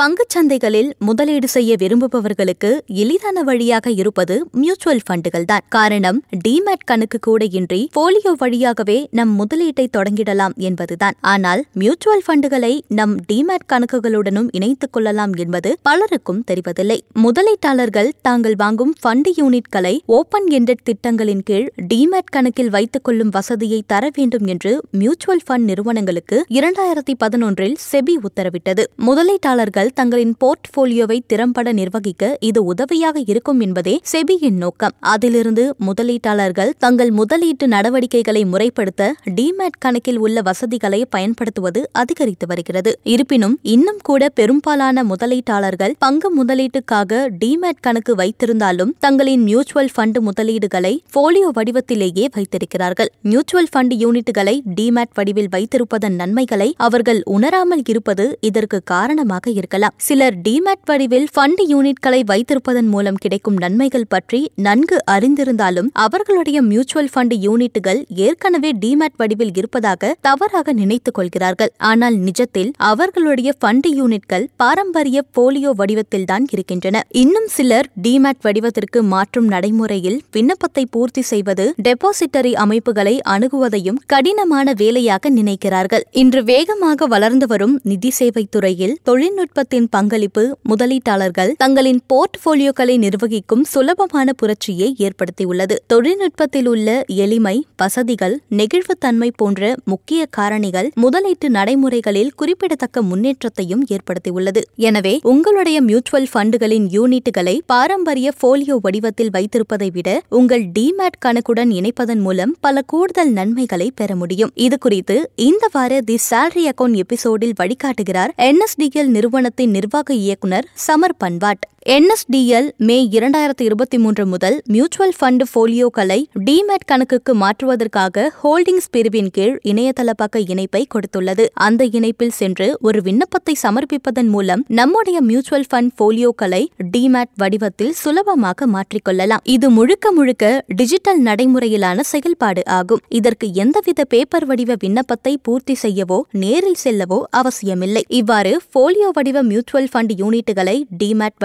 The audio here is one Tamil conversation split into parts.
பங்குச் சந்தைகளில் முதலீடு செய்ய விரும்புபவர்களுக்கு எளிதான வழியாக இருப்பது மியூச்சுவல் ஃபண்டுகள் தான் காரணம் டிமேட் கணக்கு கூட இன்றி போலியோ வழியாகவே நம் முதலீட்டை தொடங்கிடலாம் என்பதுதான். ஆனால் மியூச்சுவல் ஃபண்டுகளை நம் டிமேட் கணக்குகளுடனும் இணைத்துக் கொள்ளலாம் என்பது பலருக்கும் தெரிவதில்லை. முதலீட்டாளர்கள் தாங்கள் வாங்கும் ஃபண்டு யூனிட்களை ஓபன் எண்டட் திட்டங்களின் கீழ் டிமேட் கணக்கில் வைத்துக் கொள்ளும் வசதியை தர வேண்டும் என்று மியூச்சுவல் ஃபண்ட் நிறுவனங்களுக்கு இரண்டாயிரத்தி பதினொன்றில் செபி உத்தரவிட்டது. முதலீட்டாளர்கள் தங்களின் போர்ட்போலியோவை திறம்பட நிர்வகிக்க இது உதவியாக இருக்கும் என்பதே செபியின் நோக்கம். அதிலிருந்து முதலீட்டாளர்கள் தங்கள் முதலீட்டு நடவடிக்கைகளை முறைப்படுத்த டிமேட் கணக்கில் உள்ள வசதிகளை பயன்படுத்துவது அதிகரித்து வருகிறது. இருப்பினும் இன்னும் கூட பெரும்பாலான முதலீட்டாளர்கள் பங்கு முதலீட்டுக்காக டிமேட் கணக்கு வைத்திருந்தாலும் தங்களின் மியூச்சுவல் ஃபண்டு முதலீடுகளை போலியோ வடிவத்திலேயே வைத்திருக்கிறார்கள். மியூச்சுவல் ஃபண்ட் யூனிட்டுகளை டிமேட் வடிவில் வைத்திருப்பதன் நன்மைகளை அவர்கள் உணராமல் இருப்பது இதற்கு காரணமாக இருக்கலாம். சிலர் டிமேட் வடிவில் ஃபண்ட் யூனிட்களை வைத்திருப்பதன் மூலம் கிடைக்கும் நன்மைகள் பற்றி நன்கு அறிந்திருந்தாலும் அவர்களுடைய மியூச்சுவல் ஃபண்ட் யூனிட்டுகள் ஏற்கனவே டிமேட் வடிவில் இருப்பதாக தவறாக நினைத்துக் கொள்கிறார்கள். ஆனால் நிஜத்தில் அவர்களுடைய ஃபண்ட் யூனிட்கள் பாரம்பரிய போலியோ வடிவத்தில்தான் இருக்கின்றன. இன்னும் சிலர் டிமேட் வடிவத்திற்கு மாற்றும் நடைமுறையில் விண்ணப்பத்தை பூர்த்தி செய்வது டெபாசிட்டரி அமைப்புகளை அணுகுவதையும் கடினமான வேலையாக நினைக்கிறார்கள். இன்று வேகமாக வளர்ந்து வரும் நிதி சேவை துறையில் தொழில்நுட்ப தொழில்நுட்பத்தின் பங்களிப்பு முதலீட்டாளர்கள் தங்களின் போர்ட்போலியோக்களை நிர்வகிக்கும் சுலபமான புரட்சியை ஏற்படுத்தியுள்ளது. தொழில்நுட்பத்தில் உள்ள எளிமை வசதிகள் நெகிழ்வுத்தன்மை போன்ற முக்கிய காரணிகள் முதலீட்டு நடைமுறைகளில் குறிப்பிடத்தக்க முன்னேற்றத்தையும் ஏற்படுத்தியுள்ளது. எனவே உங்களுடைய மியூச்சுவல் ஃபண்டுகளின் யூனிட்டுகளை பாரம்பரிய போலியோ வடிவத்தில் வைத்திருப்பதை விட உங்கள் டிமேட் கணக்குடன் இணைப்பதன் மூலம் பல கூடுதல் நன்மைகளை பெற முடியும். இது குறித்து இந்த வார தி சேலரி அக்கவுண்ட் எபிசோடில் வழிகாட்டுகிறார் என்எஸ்டிஎல் நிறுவனத்தின் நிர்வாக இயக்குனர் சமர் பன்வாட். என்எஸ்டிஎல் மே இரண்டாயிரத்தி இருபத்தி மூன்று முதல் மியூச்சுவல் ஃபண்ட் போலியோக்களை டிமேட் கணக்குக்கு மாற்றுவதற்காக ஹோல்டிங்ஸ் பிரிவின் கீழ் இணையதள பக்க இணைப்பை கொடுத்துள்ளது. அந்த இணைப்பில் சென்று ஒரு விண்ணப்பத்தை சமர்ப்பிப்பதன் மூலம் நம்முடைய மியூச்சுவல் ஃபண்ட் போலியோக்களை டிமேட் வடிவத்தில் சுலபமாக மாற்றிக்கொள்ளலாம். இது முழுக்க முழுக்க டிஜிட்டல் நடைமுறையிலான செயல்பாடு ஆகும். இதற்கு எந்தவித பேப்பர் வடிவ விண்ணப்பத்தை பூர்த்தி செய்யவோ நேரில் செல்லவோ அவசியமில்லை. இவ்வாறு போலியோ வடிவ மியூச்சுவல் ஃபண்ட் யூனிட்டுகளை டிமேட்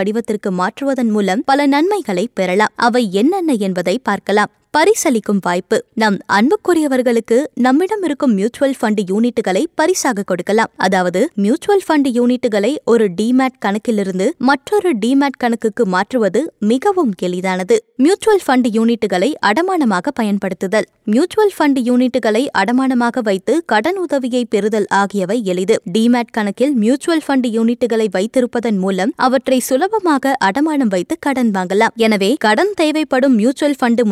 மாற்றுவதன் மூலம் பல நன்மைகளை பெறலாம். அவை என்னென்ன என்பதை பார்க்கலாம். பரிசளிக்கும் வாய்ப்பு. நம் அன்புக்குரியவர்களுக்கு நம்மிடம் இருக்கும் மியூச்சுவல் ஃபண்ட் யூனிட்டுகளை பரிசாக கொடுக்கலாம். அதாவது மியூச்சுவல் ஃபண்ட் யூனிட்டுகளை ஒரு டிமேட் கணக்கிலிருந்து மற்றொரு டிமேட் கணக்குக்கு மாற்றுவது மிகவும் எளிதானது. மியூச்சுவல் ஃபண்ட் யூனிட்டுகளை அடமானமாக பயன்படுத்துதல். மியூச்சுவல் ஃபண்ட் யூனிட்டுகளை அடமானமாக வைத்து கடன் உதவியை பெறுதல் ஆகியவை எளிது. டிமேட் கணக்கில் மியூச்சுவல் ஃபண்ட் யூனிட்டுகளை வைத்திருப்பதன் மூலம் அவற்றை சுலபமாக அடமானம் வைத்து கடன் வாங்கலாம். எனவே கடன் தேவைப்படும் மியூச்சுவல் ஃபண்ட்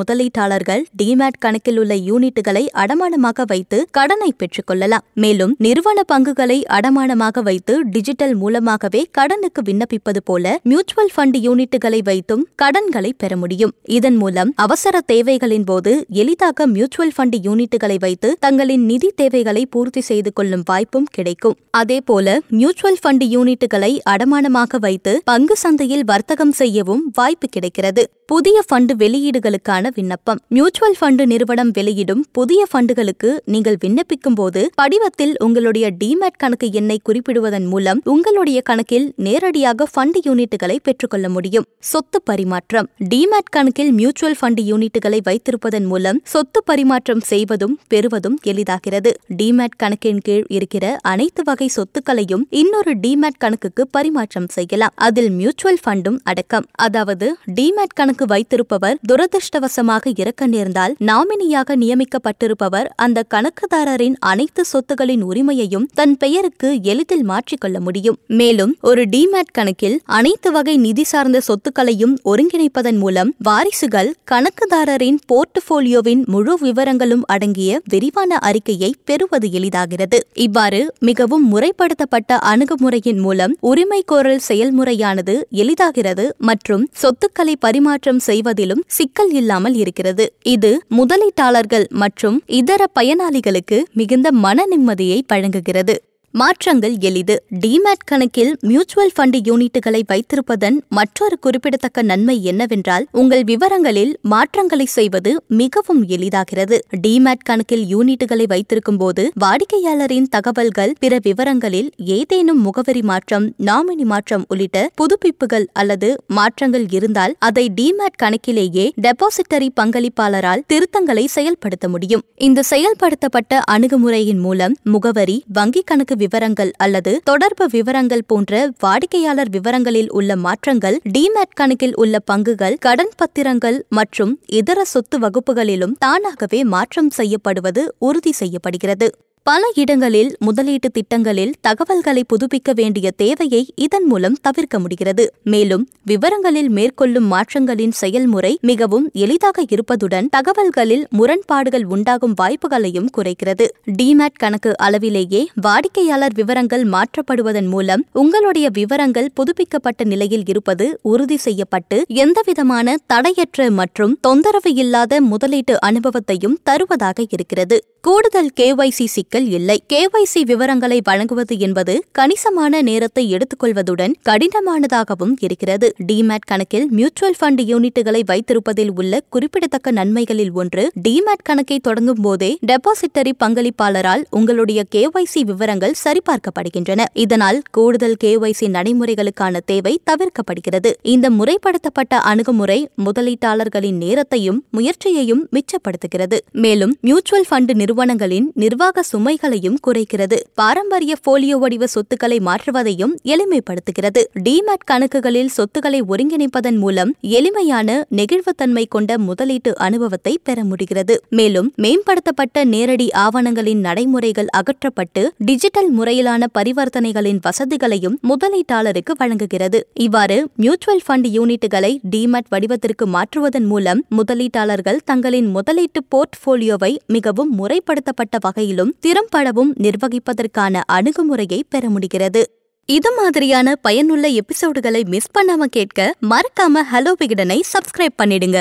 முதலீட்டாளர்கள் டிமேட் கணக்கில் உள்ள யூனிட்டுகளை அடமானமாக வைத்து கடனை பெற்றுக் கொள்ளலாம். மேலும் நிறுவன பங்குகளை அடமானமாக வைத்து டிஜிட்டல் மூலமாகவே கடனுக்கு விண்ணப்பிப்பது போல மியூச்சுவல் ஃபண்ட் யூனிட்டுகளை வைத்தும் கடன்களை பெற முடியும். இதன் மூலம் அவசர தேவைகளின் போது எளிதாக மியூச்சுவல் ஃபண்ட் யூனிட்டுகளை வைத்து தங்களின் நிதி தேவைகளை பூர்த்தி செய்து கொள்ளும் வாய்ப்பும் கிடைக்கும். அதேபோல மியூச்சுவல் ஃபண்ட் யூனிட்டுகளை அடமானமாக வைத்து பங்கு சந்தையில் வர்த்தகம் செய்யவும் வாய்ப்பு கிடைக்கிறது. புதிய ஃபண்டு வெளியீடுகளுக்கான விண்ணப்பம். மியூச்சுவல் ஃபண்டு நிறுவனம் வெளியிடும் புதிய ஃபண்டுகளுக்கு நீங்கள் விண்ணப்பிக்கும் போது படிவத்தில் உங்களுடைய டிமேட் கணக்கு எண்ணை குறிப்பிடுவதன் மூலம் உங்களுடைய கணக்கில் நேரடியாக ஃபண்ட் யூனிட்டுகளை பெற்றுக்கொள்ள முடியும். சொத்து பரிமாற்றம். டிமேட் கணக்கில் மியூச்சுவல் ஃபண்ட் யூனிட்டுகளை வைத்திருப்பதன் மூலம் சொத்து பரிமாற்றம் செய்வதும் பெறுவதும் எளிதாகிறது. டிமேட் கணக்கின் கீழ் இருக்கிற அனைத்து வகை சொத்துக்களையும் இன்னொரு டிமேட் கணக்குக்கு பரிமாற்றம் செய்யலாம். அதில் மியூச்சுவல் ஃபண்டும் அடக்கம். அதாவது டிமேட் கணக்கு வைத்திருப்பவர் துரதிருஷ்டவசமாக இறக்க நேர்ந்தால் நாமினியாக நியமிக்கப்பட்டிருப்பவர் அந்த கணக்குதாரரின் அனைத்து சொத்துகளின் உரிமையையும் தன் பெயருக்கு எளிதில் மாற்றிக்கொள்ள முடியும். மேலும் ஒரு டிமேட் கணக்கில் அனைத்து வகை நிதி சார்ந்த சொத்துக்களையும் ஒருங்கிணைப்பதன் மூலம் வாரிசுகள் கணக்குதாரரின் போர்ட்ஃபோலியோவின் முழு விவரங்களும் அடங்கிய விரிவான அறிக்கையை பெறுவது எளிதாகிறது. இவ்வாறு மிகவும் முறைப்படுத்தப்பட்ட அணுகுமுறையின் மூலம் உரிமை கோரல் செயல்முறையானது எளிதாகிறது மற்றும் சொத்துக்களை பரிமாற்றம் செய்வதிலும் சிக்கல் இல்லாமல் இருக்கிறது. இது முதலீட்டாளர்கள் மற்றும் இதர பயனாளிகளுக்கு மிகுந்த மன நிம்மதியை வழங்குகிறது. மாற்றங்கள் எளிது. டிமேட் கணக்கில் மியூச்சுவல் ஃபண்ட் யூனிட்டுகளை வைத்திருப்பதன் மற்றொரு குறிப்பிடத்தக்க நன்மை என்னவென்றால் உங்கள் விவரங்களில் மாற்றங்களை செய்வது மிகவும் எளிதாகிறது. டிமேட் கணக்கில் யூனிட்டுகளை வைத்திருக்கும் போது வாடிக்கையாளரின் தகவல்கள் பிற விவரங்களில் ஏதேனும் முகவரி மாற்றம் நாமினி மாற்றம் உள்ளிட்ட புதுப்பிப்புகள் அல்லது மாற்றங்கள் இருந்தால் அதை டிமேட் கணக்கிலேயே டெபாசிட்டரி பங்களிப்பாளரால் திருத்தங்களை செயல்படுத்த முடியும். இந்த செயல்படுத்தப்பட்ட அணுகுமுறையின் மூலம் முகவரி வங்கிக் கணக்கு விவரங்கள் அல்லது தொடர்பு விவரங்கள் போன்ற வாடிக்கையாளர் விவரங்களில் உள்ள மாற்றங்கள் டிமேட் கணக்கில் உள்ள பங்குகள் கடன் பத்திரங்கள் மற்றும் இதர சொத்து வகுப்புகளிலும் தானாகவே மாற்றம் செய்யப்படுவது உறுதி செய்யப்படுகிறது. பல இடங்களில் முதலீட்டு திட்டங்களில் தகவல்களை புதுப்பிக்க வேண்டிய தேவையை இதன் மூலம் தவிர்க்க முடிகிறது. மேலும் விவரங்களில் மேற்கொள்ளும் மாற்றங்களின் செயல்முறை மிகவும் எளிதாக இருப்பதுடன் தகவல்களில் முரண்பாடுகள் உண்டாகும் வாய்ப்புகளையும் குறைக்கிறது. டிமேட் கணக்கு அளவிலேயே வாடிக்கையாளர் விவரங்கள் மாற்றப்படுவதன் மூலம் உங்களுடைய விவரங்கள் புதுப்பிக்கப்பட்ட நிலையில் இருப்பது உறுதி செய்யப்பட்டு எந்தவிதமான தடையற்ற மற்றும் தொந்தரவு இல்லாத முதலீட்டு அனுபவத்தையும் தருவதாக இருக்கிறது. கூடுதல் கேஒய்சி சிக்கல் இல்லை. கேஒய்சி விவரங்களை வழங்குவது என்பது கணிசமான நேரத்தை எடுத்துக்கொள்வதுடன் கடினமானதாகவும் இருக்கிறது. டிமேட் கணக்கில் மியூச்சுவல் ஃபண்ட் யூனிட்டுகளை வைத்திருப்பதில் உள்ள குறிப்பிடத்தக்க நன்மைகளில் ஒன்று டிமேட் கணக்கை தொடங்கும் போதே டெபாசிட்டரி பங்களிப்பாளரால் உங்களுடைய கேஒய்சி விவரங்கள் சரிபார்க்கப்படுகின்றன. இதனால் கூடுதல் கேஒய்சி நடைமுறைகளுக்கான தேவை தவிர்க்கப்படுகிறது. இந்த முறைப்படுத்தப்பட்ட அணுகுமுறை முதலீட்டாளர்களின் நேரத்தையும் முயற்சியையும் மிச்சப்படுத்துகிறது. மேலும் மியூச்சுவல் ஃபண்ட் நிறுவனங்களின் நிர்வாக சுமைகளையும் குறைக்கிறது. பாரம்பரிய போலியோ வடிவ சொத்துக்களை மாற்றுவதையும் எளிமைப்படுத்துகிறது. டிமேட் கணக்குகளில் சொத்துக்களை ஒருங்கிணைப்பதன் மூலம் எளிமையான நெகிழ்வுத்தன்மை கொண்ட முதலீட்டு அனுபவத்தை பெற முடிகிறது. மேலும் மேம்படுத்தப்பட்ட நேரடி ஆவணங்களின் நடைமுறைகள் அகற்றப்பட்டு டிஜிட்டல் முறையிலான பரிவர்த்தனைகளின் வசதிகளையும் முதலீட்டாளருக்கு வழங்குகிறது. இவ்வாறு மியூச்சுவல் ஃபண்ட் யூனிட்டுகளை டிமேட் வடிவத்திற்கு மாற்றுவதன் மூலம் முதலீட்டாளர்கள் தங்களின் முதலீட்டு போர்ட்போலியோவை மிகவும் முறைப்படுத்தப்பட்ட வகையிலும் திறம்படவும் நிர்வகிப்பதற்கான அணுகுமுறையை பெற முடிகிறது. இது மாதிரியான பயனுள்ள எபிசோடுகளை மிஸ் பண்ணாம கேட்க மறக்காம ஹலோ விகடனை சப்ஸ்கிரைப் பண்ணிடுங்க.